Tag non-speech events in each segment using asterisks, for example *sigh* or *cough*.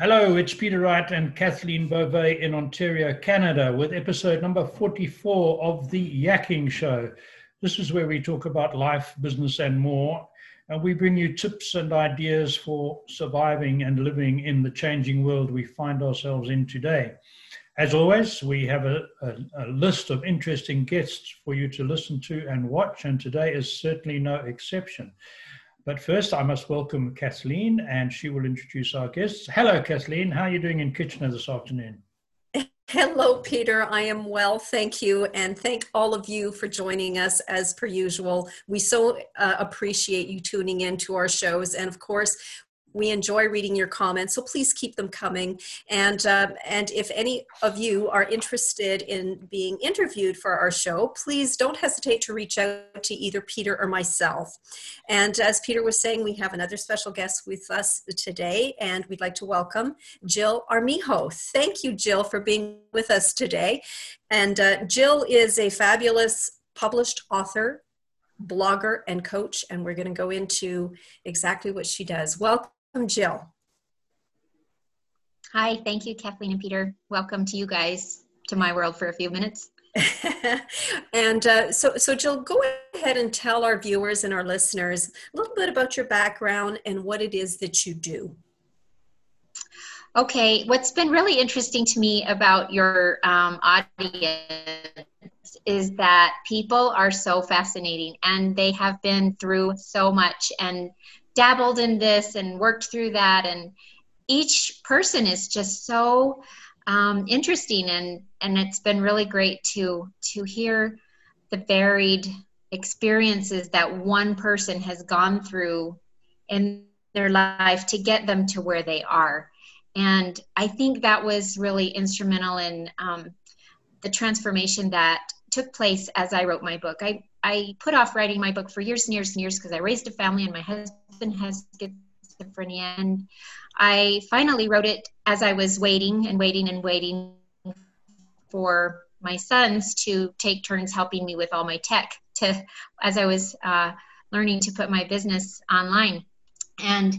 Hello, it's Peter Wright and Kathleen Beauvais in Ontario, Canada, with episode number 44 of The Yakking Show. This is where we talk about life, business, and more. And we bring you tips and ideas for surviving and living in the changing world we find ourselves in today. As always, we have a, a, a, list of interesting guests for you to listen to and watch, and today is certainly no exception. But first, I must welcome Kathleen, and she will introduce our guests. Hello, Kathleen. How are you doing in Kitchener this afternoon? *laughs* Hello, Peter. I am well, thank you. And thank all of you for joining us as per usual. We so uh, appreciate you tuning in to our shows. And of course, we enjoy reading your comments, so please keep them coming. And uh, and if any of you are interested in being interviewed for our show, please don't hesitate to reach out to either Peter or myself. And as Peter was saying, we have another special guest with us today, and we'd like to welcome Jill Armijo. Thank you, Jill, for being with us today. And uh, Jill is a fabulous published author, blogger, and coach, and we're going to go into exactly what she does. Welcome Welcome, Jill. Hi, thank you, Kathleen and Peter. Welcome to you guys to my world for a few minutes. *laughs* and uh, so, so Jill, go ahead and tell our viewers and our listeners a little bit about your background and what it is that you do. Okay, what's been really interesting to me about your um, audience is that people are so fascinating and they have been through so much and dabbled in this and worked through that. And each person is just so um, interesting and and it's been really great to to hear the varied experiences that one person has gone through in their life to get them to where they are. And i think that was really instrumental in um, the transformation that took place as i wrote my book. I I put off writing my book for years and years and years because I raised a family and my husband has schizophrenia. And I finally wrote it as I was waiting and waiting and waiting for my sons to take turns helping me with all my tech to as I was uh, learning to put my business online. And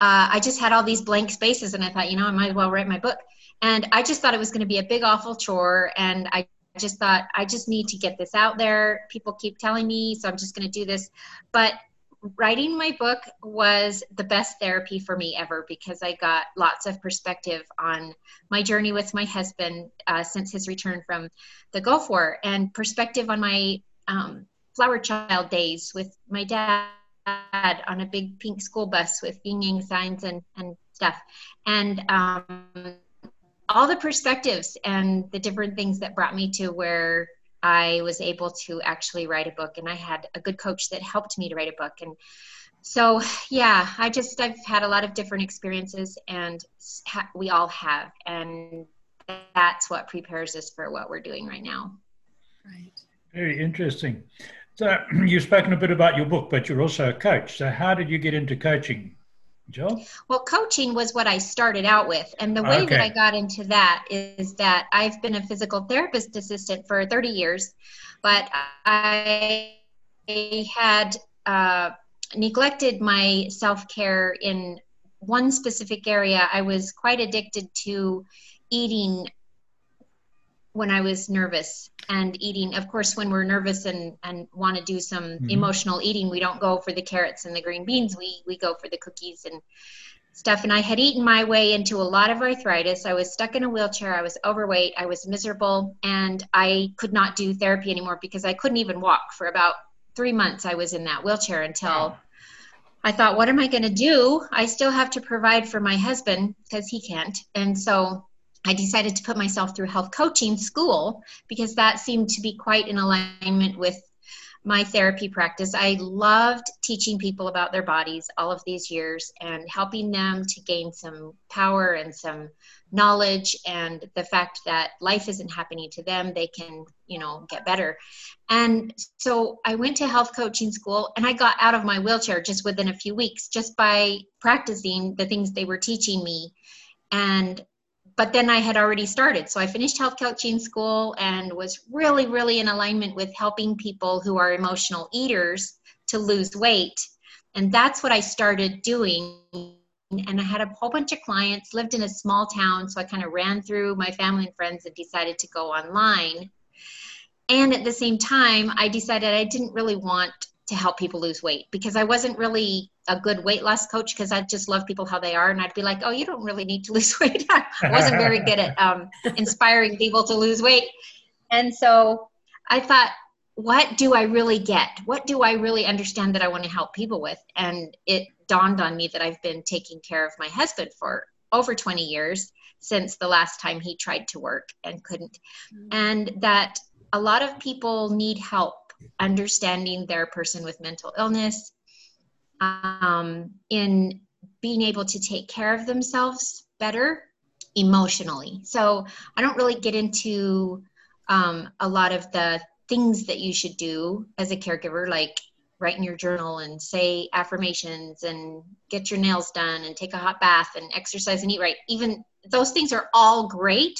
uh, I just had all these blank spaces, and I thought, you know, I might as well write my book. And I just thought it was going to be a big, awful chore, and I just thought I just need to get this out there. People keep telling me, so I'm just going to do this. But writing my book was the best therapy for me ever because I got lots of perspective on my journey with my husband uh, since his return from the Gulf War and perspective on my um, flower child days with my dad on a big pink school bus with yin signs and, and stuff. And um, all the perspectives and the different things that brought me to where I was able to actually write a book. And I had a good coach that helped me to write a book. And so, yeah, I just, I've had a lot of different experiences and ha- we all have. And that's what prepares us for what we're doing right now. Right. Very interesting. So, *clears throat* you've spoken a bit about your book, but you're also a coach. So, how did you get into coaching? Joe? Well, coaching was what I started out with. And the way okay. that I got into that is that I've been a physical therapist assistant for 30 years, but I had uh, neglected my self care in one specific area. I was quite addicted to eating when I was nervous and eating. Of course, when we're nervous and, and want to do some mm-hmm. emotional eating, we don't go for the carrots and the green beans. We we go for the cookies and stuff. And I had eaten my way into a lot of arthritis. I was stuck in a wheelchair. I was overweight. I was miserable, and I could not do therapy anymore because I couldn't even walk for about three months. I was in that wheelchair until. Wow. I thought, what am I going to do? I still have to provide for my husband because he can't. And so I decided to put myself through health coaching school because that seemed to be quite in alignment with my therapy practice. I loved teaching people about their bodies all of these years and helping them to gain some power and some knowledge and the fact that life isn't happening to them, they can, you know, get better. And so I went to health coaching school and I got out of my wheelchair just within a few weeks just by practicing the things they were teaching me. And but then I had already started. So I finished health coaching school and was really, really in alignment with helping people who are emotional eaters to lose weight. And that's what I started doing and I had a whole bunch of clients, lived in a small town, so I kind of ran through my family and friends and decided to go online. And at the same time, I decided I didn't really want to help people lose weight because I wasn't really a good weight loss coach because I just love people how they are. And I'd be like, oh, you don't really need to *laughs* lose weight. I wasn't very good at um, *laughs* inspiring people to lose weight. And so I thought, what do I really get? What do I really understand that I want to help people with? And it dawned on me that I've been taking care of my husband for over 20 years since the last time he tried to work and couldn't. Mm-hmm. And that a lot of people need help understanding their person with mental illness, um, in being able to take care of themselves better emotionally. So I don't really get into um, a lot of the things that you should do as a caregiver, like write in your journal and say affirmations and get your nails done and take a hot bath and exercise and eat right. Even those things are all great.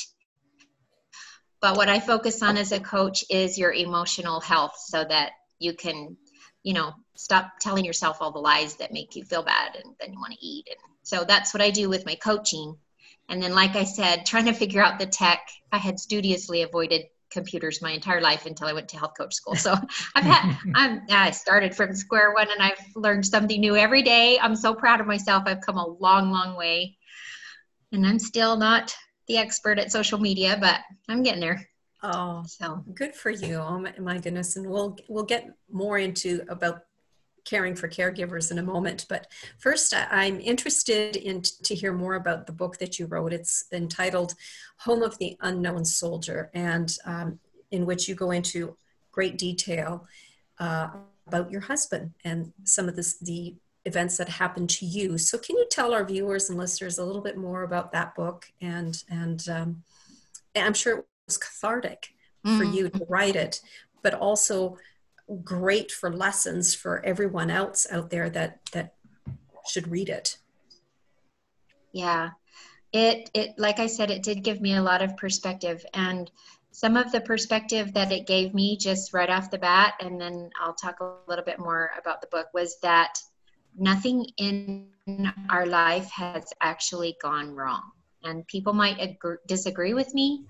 But what I focus on as a coach is your emotional health so that you can, you know, stop telling yourself all the lies that make you feel bad and then you want to eat. And so that's what I do with my coaching. And then, like I said, trying to figure out the tech, I had studiously avoided computers my entire life until I went to health coach school. So *laughs* I've had, *laughs* I'm, I started from square one and I've learned something new every day. I'm so proud of myself. I've come a long, long way. And I'm still not the expert at social media, but I'm getting there. Oh, so good for you! Oh my, my goodness, and we'll we'll get more into about caring for caregivers in a moment. But first, I'm interested in to hear more about the book that you wrote. It's entitled "Home of the Unknown Soldier," and um, in which you go into great detail uh, about your husband and some of this, the events that happened to you. So, can you tell our viewers and listeners a little bit more about that book? And and um, I'm sure it was cathartic mm-hmm. for you to write it, but also great for lessons for everyone else out there that that should read it. Yeah, it it like I said, it did give me a lot of perspective and some of the perspective that it gave me just right off the bat and then i'll talk a little bit more about the book was that nothing in our life has actually gone wrong. And people might agree, disagree with me,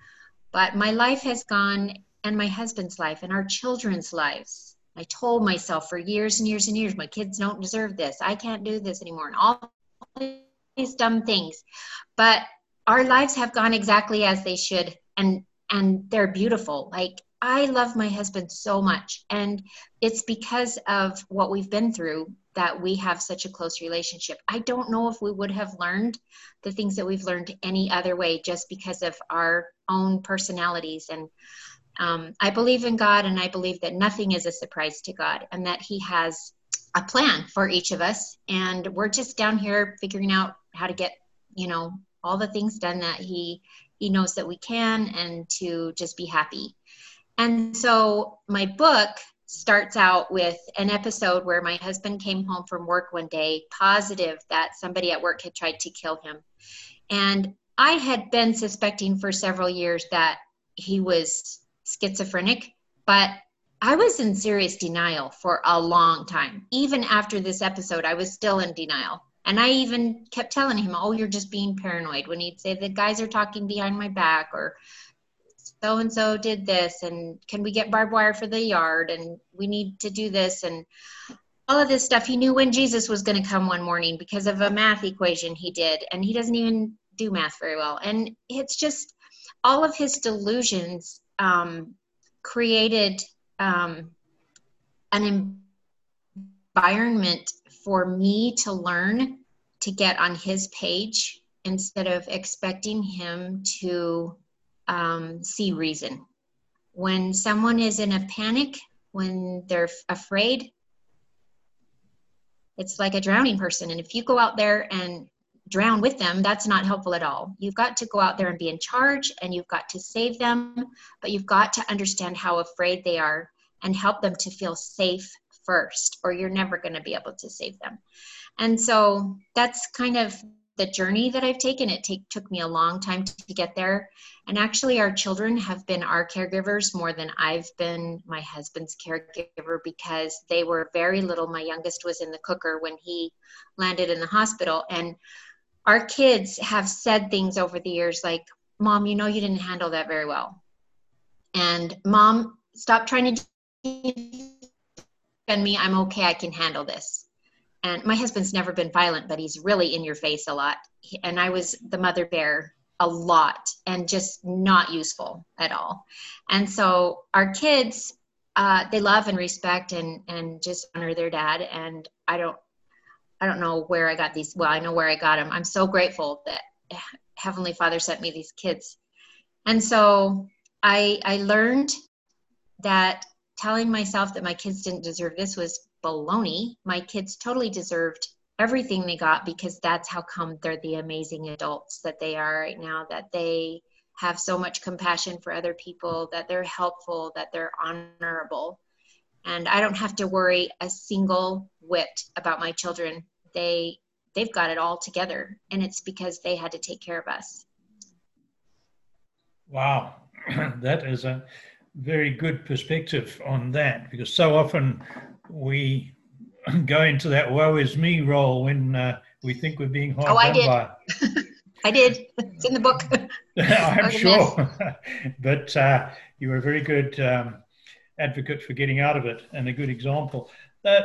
but my life has gone, and my husband's life, and our children's lives. I told myself for years and years and years, my kids don't deserve this. I can't do this anymore, and all these dumb things. But our lives have gone exactly as they should, and and they're beautiful. Like I love my husband so much, and it's because of what we've been through that we have such a close relationship. I don't know if we would have learned the things that we've learned any other way just because of our own personalities. And um, I believe in God and I believe that nothing is a surprise to God and that He has a plan for each of us. And we're just down here figuring out how to get, you know, all the things done that He He knows that we can and to just be happy. And so my book starts out with an episode where my husband came home from work one day positive that somebody at work had tried to kill him. And I had been suspecting for several years that he was schizophrenic, but I was in serious denial for a long time. Even after this episode, I was still in denial. And I even kept telling him, Oh, you're just being paranoid. When he'd say, The guys are talking behind my back, or so and so did this and can we get barbed wire for the yard and we need to do this and all of this stuff. He knew when jesus was going to come one morning because of a math equation he did and he doesn't even do math very well. And it's just all of his delusions um, created um, an environment for me to learn to get on his page instead of expecting him to um, see reason. When someone is in a panic, when they're afraid, it's like a drowning person. And if you go out there and drown with them, that's not helpful at all. You've got to go out there and be in charge and you've got to save them, but you've got to understand how afraid they are and help them to feel safe first, or you're never going to be able to save them. And so that's kind of the journey that I've taken. It take, took me a long time to, to get there. And actually, our children have been our caregivers more than I've been my husband's caregiver because they were very little. My youngest was in the cooker when he landed in the hospital. And our kids have said things over the years like, Mom, you know, you didn't handle that very well. And Mom, stop trying to defend me. I'm okay. I can handle this. And my husband's never been violent, but he's really in your face a lot. And I was the mother bear a lot and just not useful at all. And so our kids, uh, they love and respect and and just honor their dad. And I don't I don't know where I got these. Well, I know where I got them. I'm so grateful that Heavenly Father sent me these kids. And so I I learned that telling myself that my kids didn't deserve this was baloney. My kids totally deserved everything they got because that's how come they're the amazing adults that they are right now, that they have so much compassion for other people, that they're helpful, that they're honorable. And I don't have to worry a single whit about my children. They they've got it all together and it's because they had to take care of us. Wow. *clears throat* that is a very good perspective on that because so often we *clears throat* go into that woe is me role when uh, we think we're being hard oh, I did. by. *laughs* I did. It's in the book. *laughs* I'm sure. *laughs* but uh, you were a very good um, advocate for getting out of it and a good example. Uh,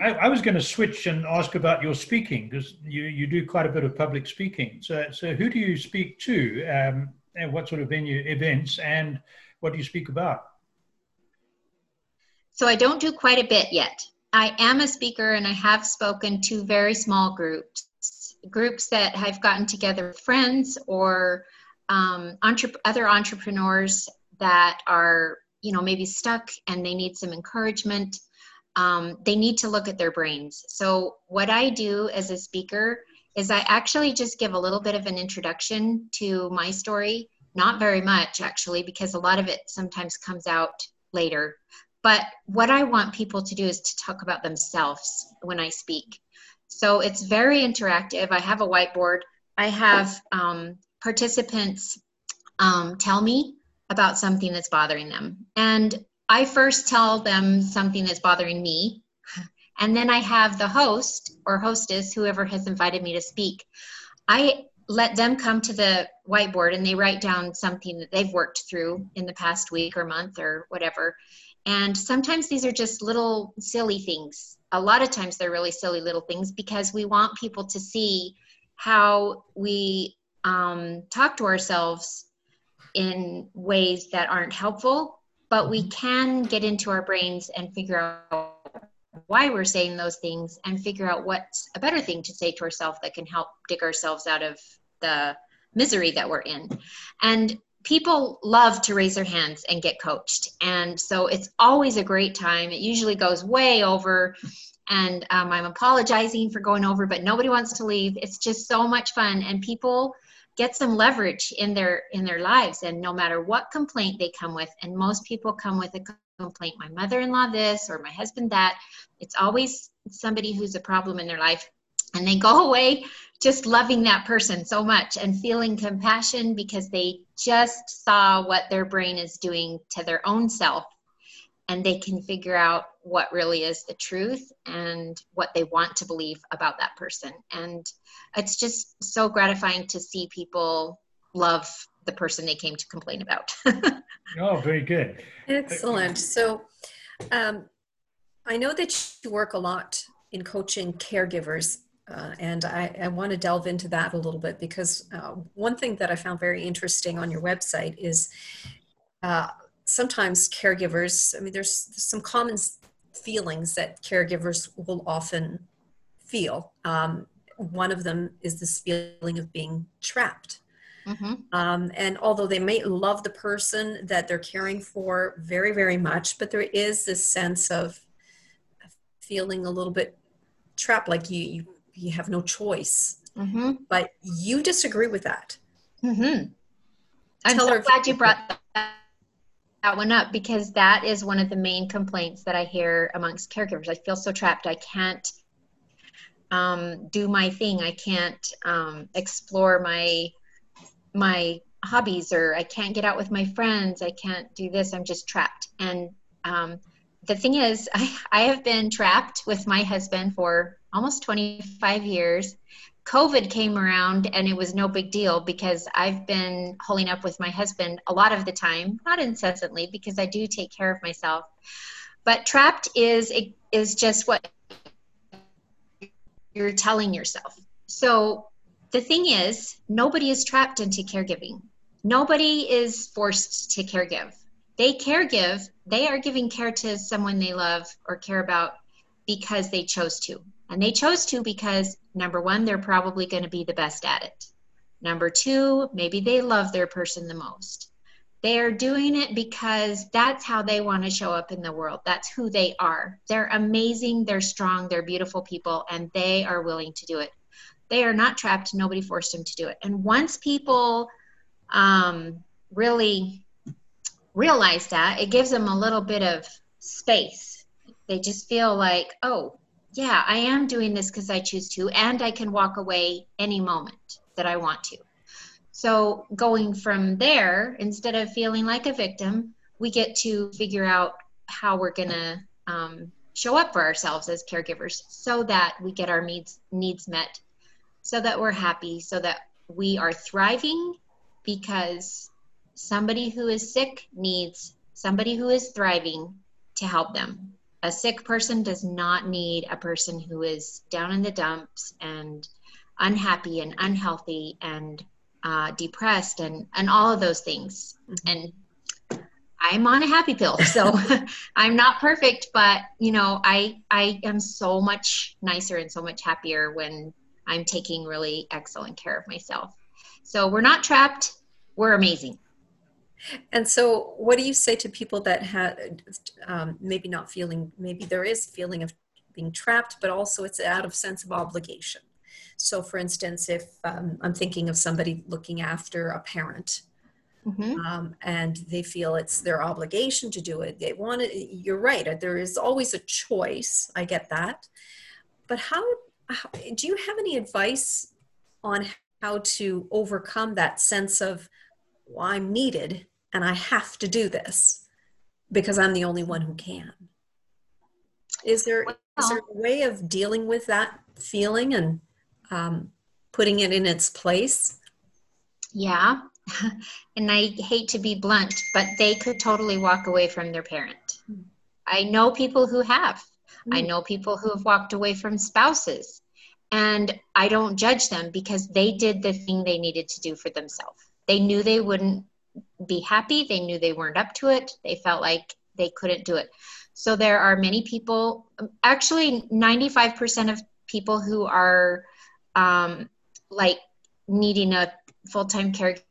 I, I, was going to switch and ask about your speaking because you, you do quite a bit of public speaking. So, so who do you speak to um, and what sort of venue events and what do you speak about? So I don't do quite a bit yet. I am a speaker and I have spoken to very small groups, groups that have gotten together with friends or um, other entrepreneurs that are, you know, maybe stuck and they need some encouragement. Um, they need to look at their brains. So, what I do as a speaker is I actually just give a little bit of an introduction to my story. Not very much, actually, because a lot of it sometimes comes out later. But what I want people to do is to talk about themselves when I speak. So it's very interactive. I have a whiteboard. I have um, participants um, tell me about something that's bothering them. And I first tell them something that's bothering me. And then I have the host or hostess, whoever has invited me to speak. I let them come to the whiteboard and they write down something that they've worked through in the past week or month or whatever. And sometimes these are just little silly things. A lot of times they're really silly little things because we want people to see how we um, talk to ourselves in ways that aren't helpful, but we mm-hmm. can get into our brains and figure out why we're saying those things and figure out what's a better thing to say to ourselves that can help dig ourselves out of the misery that we're in. And people love to raise their hands and get coached. And so it's always a great time. It usually goes way over. And um, I'm apologizing for going over, but nobody wants to leave. It's just so much fun. And people get some leverage in their in their lives and no matter what complaint they come with and most people come with a complaint my mother-in-law this or my husband that it's always somebody who's a problem in their life and they go *laughs* away just loving that person so much and feeling compassion because they just saw what their brain is doing to their own self. And they can figure out what really is the truth and what they want to believe about that person. And it's just so gratifying to see people love the person they came to complain about. *laughs* Oh very good. Excellent. So um, i know that you work a lot in coaching caregivers uh, and I, I want to delve into that a little bit because uh, one thing that I found very interesting on your website is uh, sometimes caregivers, I mean, there's, there's, some common feelings that caregivers will often feel. Um, one of them is this feeling of being trapped. Mm-hmm. Um, and although they may love the person that they're caring for very, very much, but there is this sense of feeling a little bit trapped, like you, you you have no choice. Mm-hmm. But you disagree with that. Mm-hmm. I'm Tell so glad you brought that, that one up because that is one of the main complaints that I hear amongst caregivers. I feel so trapped. I can't um, do my thing. I can't um, explore my my hobbies, or I can't get out with my friends. I can't do this. I'm just trapped. And um, the thing is, *laughs* I, I have been trapped with my husband for almost 25 years COVID came around and it was no big deal because I've been holding up with my husband a lot of the time, not incessantly because I do take care of myself. But trapped is is just what you're telling yourself. So the thing is, nobody is trapped into caregiving. Nobody is forced to caregive. They caregive, they are giving care to someone they love or care about because they chose to. And they chose to because number one, they're probably going to be the best at it. Number two, maybe they love their person the most. They're doing it because that's how they want to show up in the world. That's who they are. They're amazing, they're strong, they're beautiful people, and they are willing to do it. They are not trapped. Nobody forced them to do it. And once people um, really realize that, it gives them a little bit of space. They just feel like, oh, yeah, I am doing this because I choose to, and I can walk away any moment that I want to. So, going from there, instead of feeling like a victim, we get to figure out how we're going to um, show up for ourselves as caregivers so that we get our needs, needs met, so that we're happy, so that we are thriving because somebody who is sick needs somebody who is thriving to help them a sick person does not need a person who is down in the dumps and unhappy and unhealthy and uh, depressed and and all of those things. Mm-hmm. and i'm on a happy pill *laughs* so *laughs* i'm not perfect but you know i i am so much nicer and so much happier when i'm taking really excellent care of myself. So we're not trapped. We're amazing and so, what do you say to people that had um, maybe not feeling, maybe there is feeling of being trapped, but also it's out of sense of obligation. So, for instance, if um, I'm thinking of somebody looking after a parent, mm-hmm. um, and they feel it's their obligation to do it, they want it. You're right. There is always a choice. I get that, but how, how do you have any advice on how to overcome that sense of well, I'm needed and I have to do this because I'm the only one who can. Is there well, is there a way of dealing with that feeling and um, putting it in its place? Yeah, *laughs* and I hate to be blunt, but they could totally walk away from their parent. I know people who have. Mm. I hmm. know people who have walked away from spouses. And I don't judge them because they did the thing they needed to do for themselves. They knew they wouldn't be happy. They knew they weren't up to it. They felt like they couldn't do it. So there are many people, actually, 95% of people who are um, like needing a full time caregiver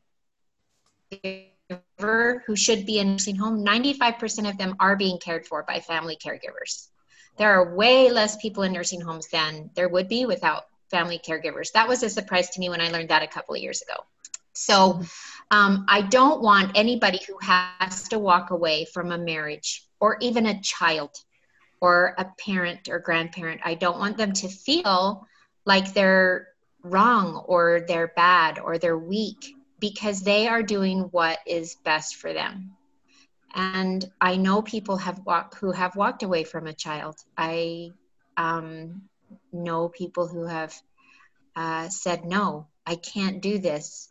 who should be in a nursing home, 95% of them are being cared for by family caregivers. There are way less people in nursing homes than there would be without family caregivers. That was a surprise to me when I learned that a couple of years ago. So um, I don't want anybody who has to walk away from a marriage or even a child or a parent or grandparent. I don't want them to feel like they're wrong or they're bad or they're weak because they are doing what is best for them. And I know people have walked who have walked away from a child. I um, know people who have uh, said, "No, I can't do this.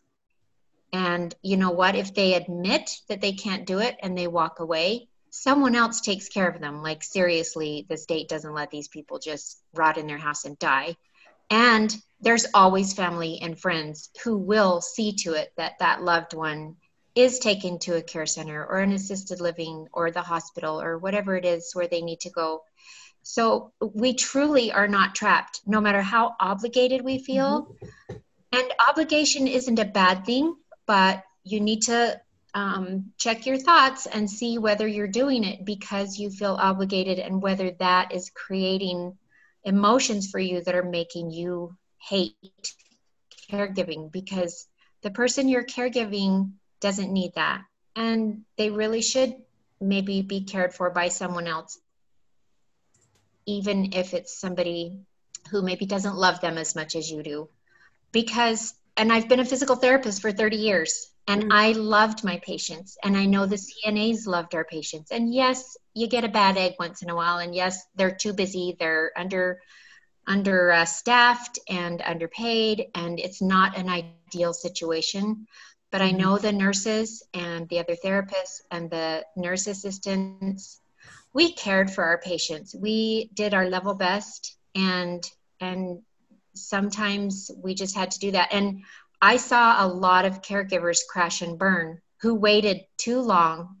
And you know what? If they admit that they can't do it and they walk away, someone else takes care of them. Like, seriously, the state doesn't let these people just rot in their house and die. And there's always family and friends who will see to it that that loved one is taken to a care center or an assisted living or the hospital or whatever it is where they need to go. So we truly are not trapped, no matter how obligated we feel. Mm-hmm. And obligation isn't a bad thing but you need to um, check your thoughts and see whether you're doing it because you feel obligated and whether that is creating emotions for you that are making you hate caregiving because the person you're caregiving doesn't need that. And they really should maybe be cared for by someone else even if it's somebody who maybe doesn't love them as much as you do because and I've been a physical therapist for 30 years and mm-hmm. I loved my patients and I know the CNAs loved our patients. And yes, you get a bad egg once in a while and yes, they're too busy, they're under understaffed and underpaid, and it's not an ideal situation. But I know the nurses and the other therapists and the nurse assistants, we cared for our patients. We did our level best, and and sometimes we just had to do that. And I saw a lot of caregivers crash and burn who waited too long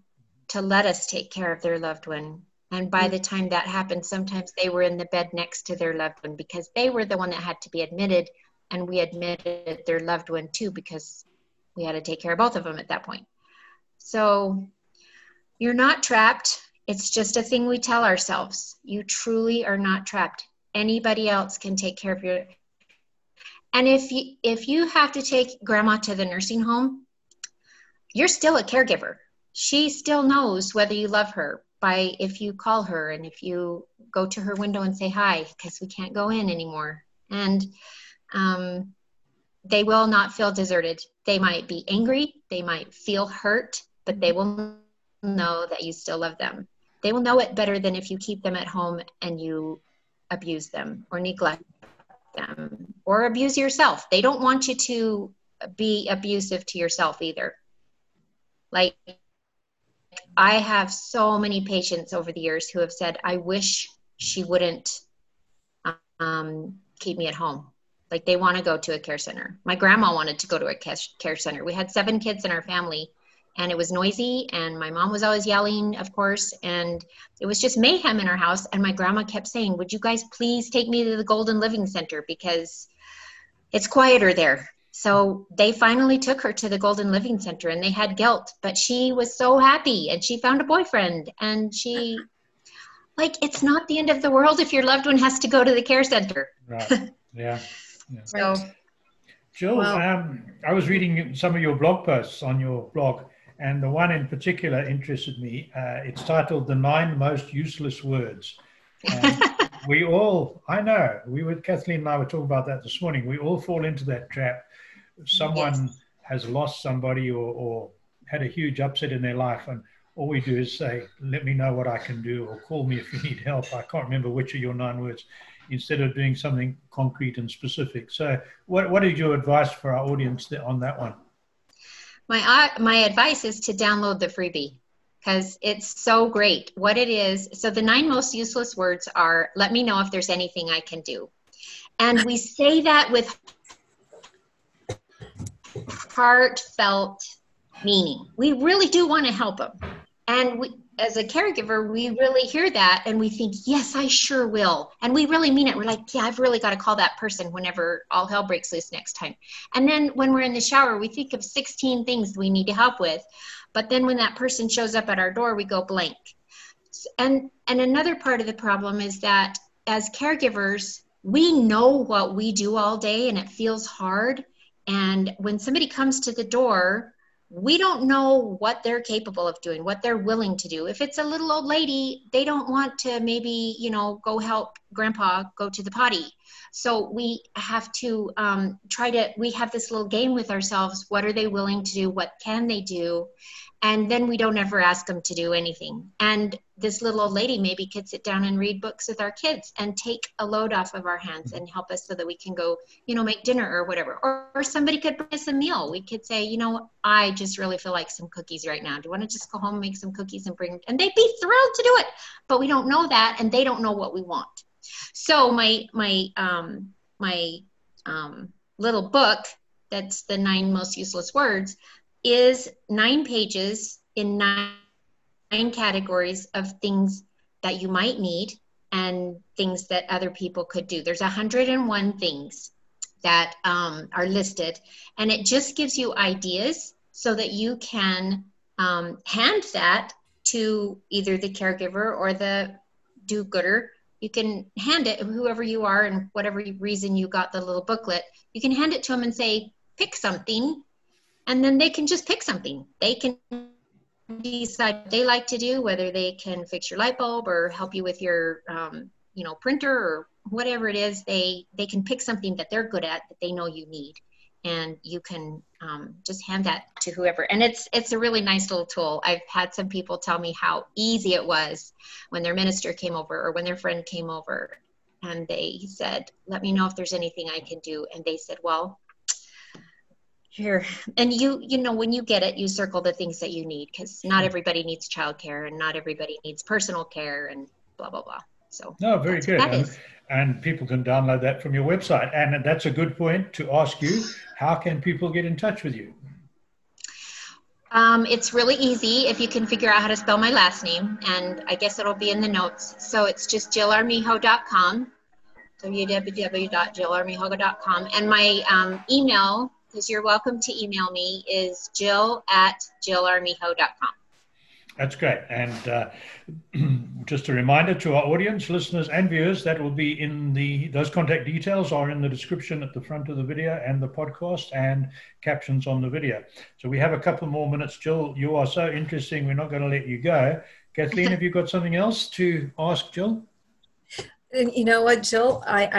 to let us take care of their loved one and by the time that happened, sometimes they were in the bed next to their loved one because they were the one that had to be admitted. And we admitted their loved one too because we had to take care of both of them at that point. So you're not trapped. It's just a thing we tell ourselves. You truly are not trapped. Anybody else can take care of your. And if you if you have to take grandma to the nursing home, you're still a caregiver. She still knows whether you love her, by if you call her and if you go to her window and say hi because we can't go in anymore. And um, they will not feel deserted. They might be angry. They might feel hurt but they will know that you still love them. They will know it better than if you keep them at home and you abuse them or neglect them or abuse yourself they don't want you to be abusive to yourself either like I have so many patients over the years who have said, I wish she wouldn't um, keep me at home. Like they want to go to a care center. My grandma wanted to go to a care center. We had seven kids in our family and it was noisy and my mom was always yelling of course and it was just mayhem in our house and my grandma kept saying would you guys please take me to the golden living center because it's quieter there so they finally took her to the Golden Living Center and they had guilt, but she was so happy and she found a boyfriend and she, like, it's not the end of the world if your loved one has to go to the care center. Right. Yeah. *laughs* yeah. So, Jill, well, um, I was reading some of your blog posts on your blog, and the one in particular interested me. Uh, it's titled The Nine Most Useless Words. *laughs* we all, I know, we were, Kathleen and I were talking about that this morning. We all fall into that trap someone yes. has lost somebody or, or had a huge upset in their life and all we do is say, let me know what I can do or call me if you need help. I can't remember which of your nine words instead of doing something concrete and specific. So what, what is your advice for our audience on that one? My, uh, my advice is to download the freebie because it's so great. What it is, so the nine most useless words are, let me know if there's anything I can do. And we say that with heartfelt meaning. We really do want to help them. And we, as a caregiver, we really hear that and we think, yes, I sure will. And we really mean it. We're like, yeah, I've really got to call that person whenever all hell breaks loose next time. And then when we're in the shower, we think of 16 things we need to help with. But then when that person shows up at our door, we go blank. And, and another part of the problem is that as caregivers, we know what we do all day and it feels hard and when somebody comes to the door, we don't know what they're capable of doing, what they're willing to do. If it's a little old lady, they don't want to maybe, you know, go help grandpa go to the potty. So we have to um, try to, we have this little game with ourselves. What are they willing to do? What can they do? And then we don't ever ask them to do anything. And this little old lady maybe could sit down and read books with our kids and take a load off of our hands and help us so that we can go you know make dinner or whatever. Or, or somebody could bring us a meal. We could say you know i just really feel like some cookies right now. Do you want to just go home and make some cookies and bring and they'd be thrilled to do it. But we don't know that and they don't know what we want. So my my um my um little book that's the nine most useless words is nine pages in nine, nine categories of things that you might need and things that other people could do. There's 101 things that um, are listed, and it just gives you ideas so that you can um, hand that to either the caregiver or the do gooder. You can hand it, whoever you are, and whatever reason you got the little booklet, you can hand it to them and say, pick something and then they can just pick something. They can decide they like to do, whether they can fix your light bulb or help you with your, um, you know, printer or whatever it is. They they can pick something that they're good at that they know you need, and you can um, just hand that to whoever. And it's it's a really nice little tool. I've had some people tell me how easy it was when their minister came over or when their friend came over and they said, "Let me know if there's anything I can do." And they said, "Well, here." And you, you know, when you get it, you circle the things that you need because not everybody needs childcare and not everybody needs personal care and blah blah blah. So no, very good. And, and, people can download that from your website. And that's a good point to ask you: How can people get in touch with you? Um, it's really easy if you can figure out how to spell my last name, and I guess it'll be in the notes. So it's just jillarmijo.com, www.jillarmijo.com. And my um, email, because you're welcome to email me, is jill at jillarmijo.com. That's great. And uh, *clears throat* just a reminder to our audience, listeners, and viewers, that will be in the those contact details are in the description at the front of the video and the podcast and captions on the video. So we have a couple more minutes. Jill, you are so interesting. We're not going to let you go. Kathleen, *laughs* have you got something else to ask Jill? And you know what, Jill, I,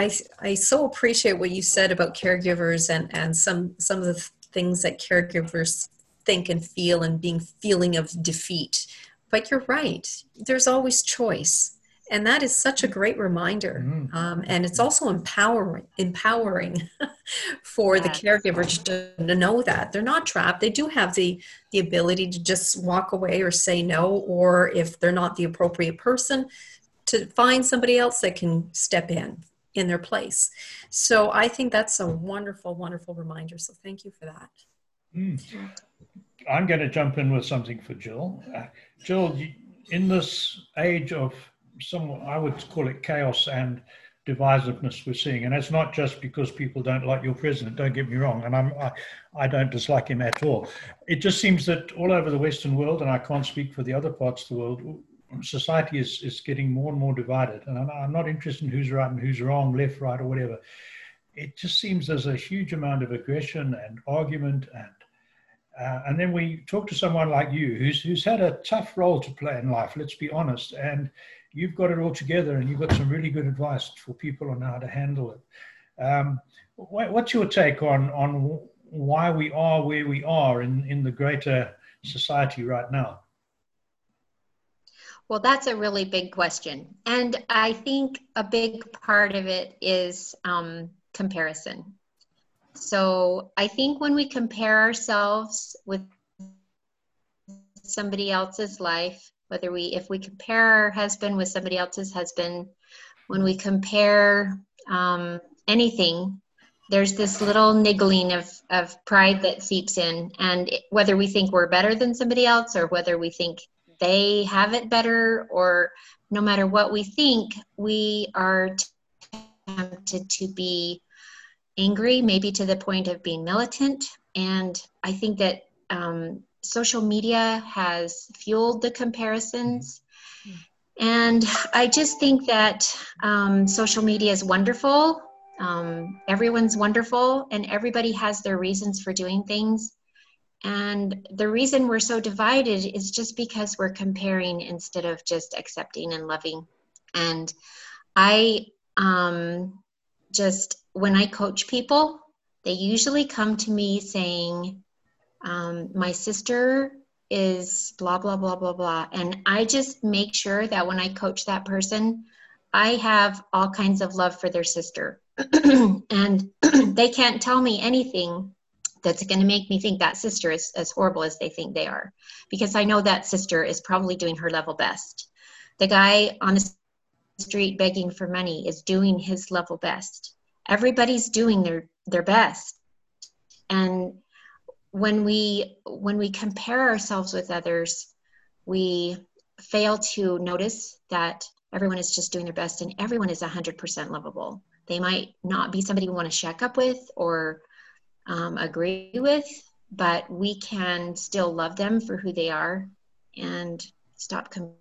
I I so appreciate what you said about caregivers and and some some of the things that caregivers think and feel and being feeling of defeat. But you're right. There's always choice. And that is such a great reminder. Mm-hmm. um, and it's also empowering empowering *laughs* for yeah. the caregivers to, to, know that. They're not trapped. They do have the the ability to just walk away or say no or if they're not the appropriate person to find somebody else that can step in in their place so i think that's a wonderful wonderful reminder so thank you for that mm. I'm going to jump in with something for Jill. Uh, Jill, in this age of some, I would call it chaos and divisiveness we're seeing, and it's not just because people don't like your president. Don't get me wrong, and I'm, I, I don't dislike him at all. It just seems that all over the Western world, and I can't speak for the other parts of the world, society is is getting more and more divided. And I'm, I'm not interested in who's right and who's wrong, left, right, or whatever. It just seems there's a huge amount of aggression and argument and uh, and then we talk to someone like you who's, who's had a tough role to play in life, let's be honest, and you've got it all together and you've got some really good advice for people on how to handle it. Um, what, what's your take on, on why we are where we are in, in the greater society right now? Well, that's a really big question. And I think a big part of it is um, comparison. So I think when we compare ourselves with somebody else's life, whether we, if we compare our husband with somebody else's husband, when we compare um, anything, there's this little niggling of, of pride that seeps in. And whether we think we're better than somebody else or whether we think they have it better or no matter what we think, we are tempted to be angry, maybe to the point of being militant. And I think that um, social media has fueled the comparisons. And I just think that um, social media is wonderful. Um, everyone's wonderful, and everybody has their reasons for doing things. And the reason we're so divided is just because we're comparing instead of just accepting and loving. And I um, just when I coach people, they usually come to me saying, um, My sister is blah, blah, blah, blah, blah. And I just make sure that when I coach that person, I have all kinds of love for their sister. *clears throat* and *clears throat* they can't tell me anything that's going to make me think that sister is as horrible as they think they are. Because I know that sister is probably doing her level best. The guy on the street begging for money is doing his level best. Everybody's doing their their best. And when we when we compare ourselves with others we fail to notice that everyone is just doing their best and everyone is 100% lovable. They might not be somebody we want to check up with or um, agree with but we can still love them for who they are and stop com-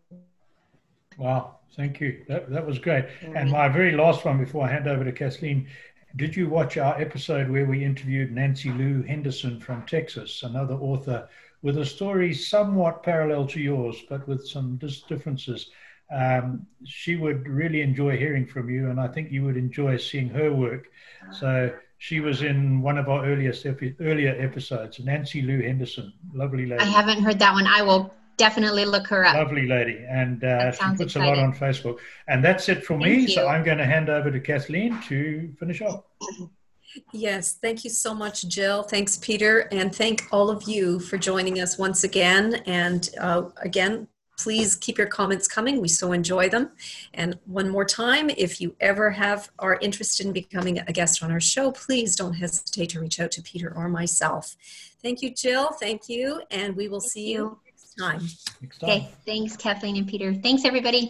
wow Thank you. That, that was great. And my very last one before I hand over to Kathleen, did you watch our episode where we interviewed Nancy Lou Henderson from Texas, another author with a story somewhat parallel to yours, but with some differences? Um, she would really enjoy hearing from you, and I think you would enjoy seeing her work. So she was in one of our earliest epi- earlier episodes. Nancy Lou Henderson, lovely lady. I haven't heard that one. I will definitely look her up. Lovely lady, and uh, she sounds puts a lot on Facebook. And that's it for me. Thank So. I'm going to hand over to Kathleen to finish off. Yes, thank you so much, Jill. Thanks, Peter. And thank all of you for joining us once again. And uh, again, please keep your comments coming. We so enjoy them. And one more time, if you ever have are interested in becoming a guest on our show, please don't hesitate to reach out to Peter or myself. Thank you, Jill. Thank you. And we will Thank see you you. next time. Next time. Okay, thanks, Kathleen and Peter. Thanks, everybody.